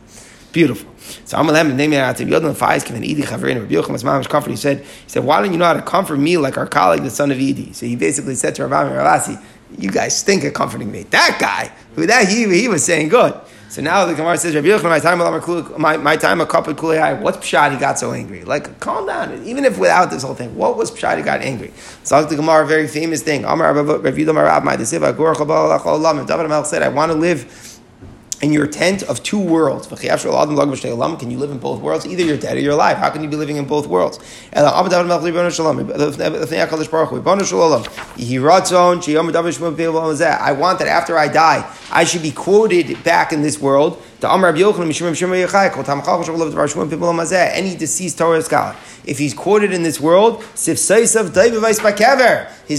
Beautiful. So Amalem name Yodin Faiz Kevin Idi Chavrin Rabbi Yochanan was mamish comfort. He said, he said, why don't you know how to comfort me like our colleague, the son of Idi? So he basically said to Rabbi Ravasi, you guys stink at comforting me. That guy, who that he, he was saying good. So now the Gemara says, Rabbi Yochanan, my time, my, my time, a couple kulei What's pshat? He got so angry. Like, calm down. Even if without this whole thing, what was pshat? He got angry. So the Gemara, very famous thing. Amar Rabbi Yudomar my Desiva Gor David Melch said, I want to live in your tent of two worlds. Can you live in both worlds? Either you're dead or you're alive. How can you be living in both worlds? I want that after I die, I should be quoted back in this world. Any deceased Torah scholar. If he's quoted in this world, his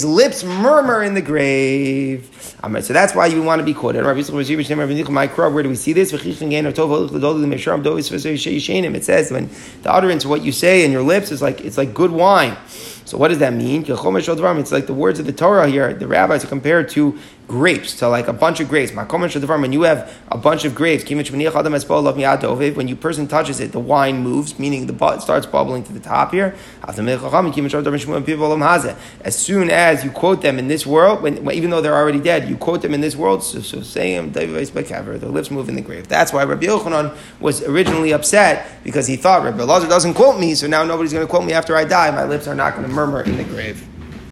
lips murmur in the grave. So that's why you want to be quoted. Where do we see this? It says when the utterance of what you say in your lips is like it's like good wine. So what does that mean? It's like the words of the Torah here. The rabbis are compared to grapes, to like a bunch of grapes. When you have a bunch of grapes, when you person touches it, the wine moves, meaning the it starts bubbling to the top here. As soon as you quote them in this world, when, even though they're already dead, you quote them in this world, so, so say them, their lips move in the grave. That's why Rabbi Yochanan was originally upset because he thought Rabbi Lazar doesn't quote me, so now nobody's going to quote me after I die. My lips are not going to murmur in the grave.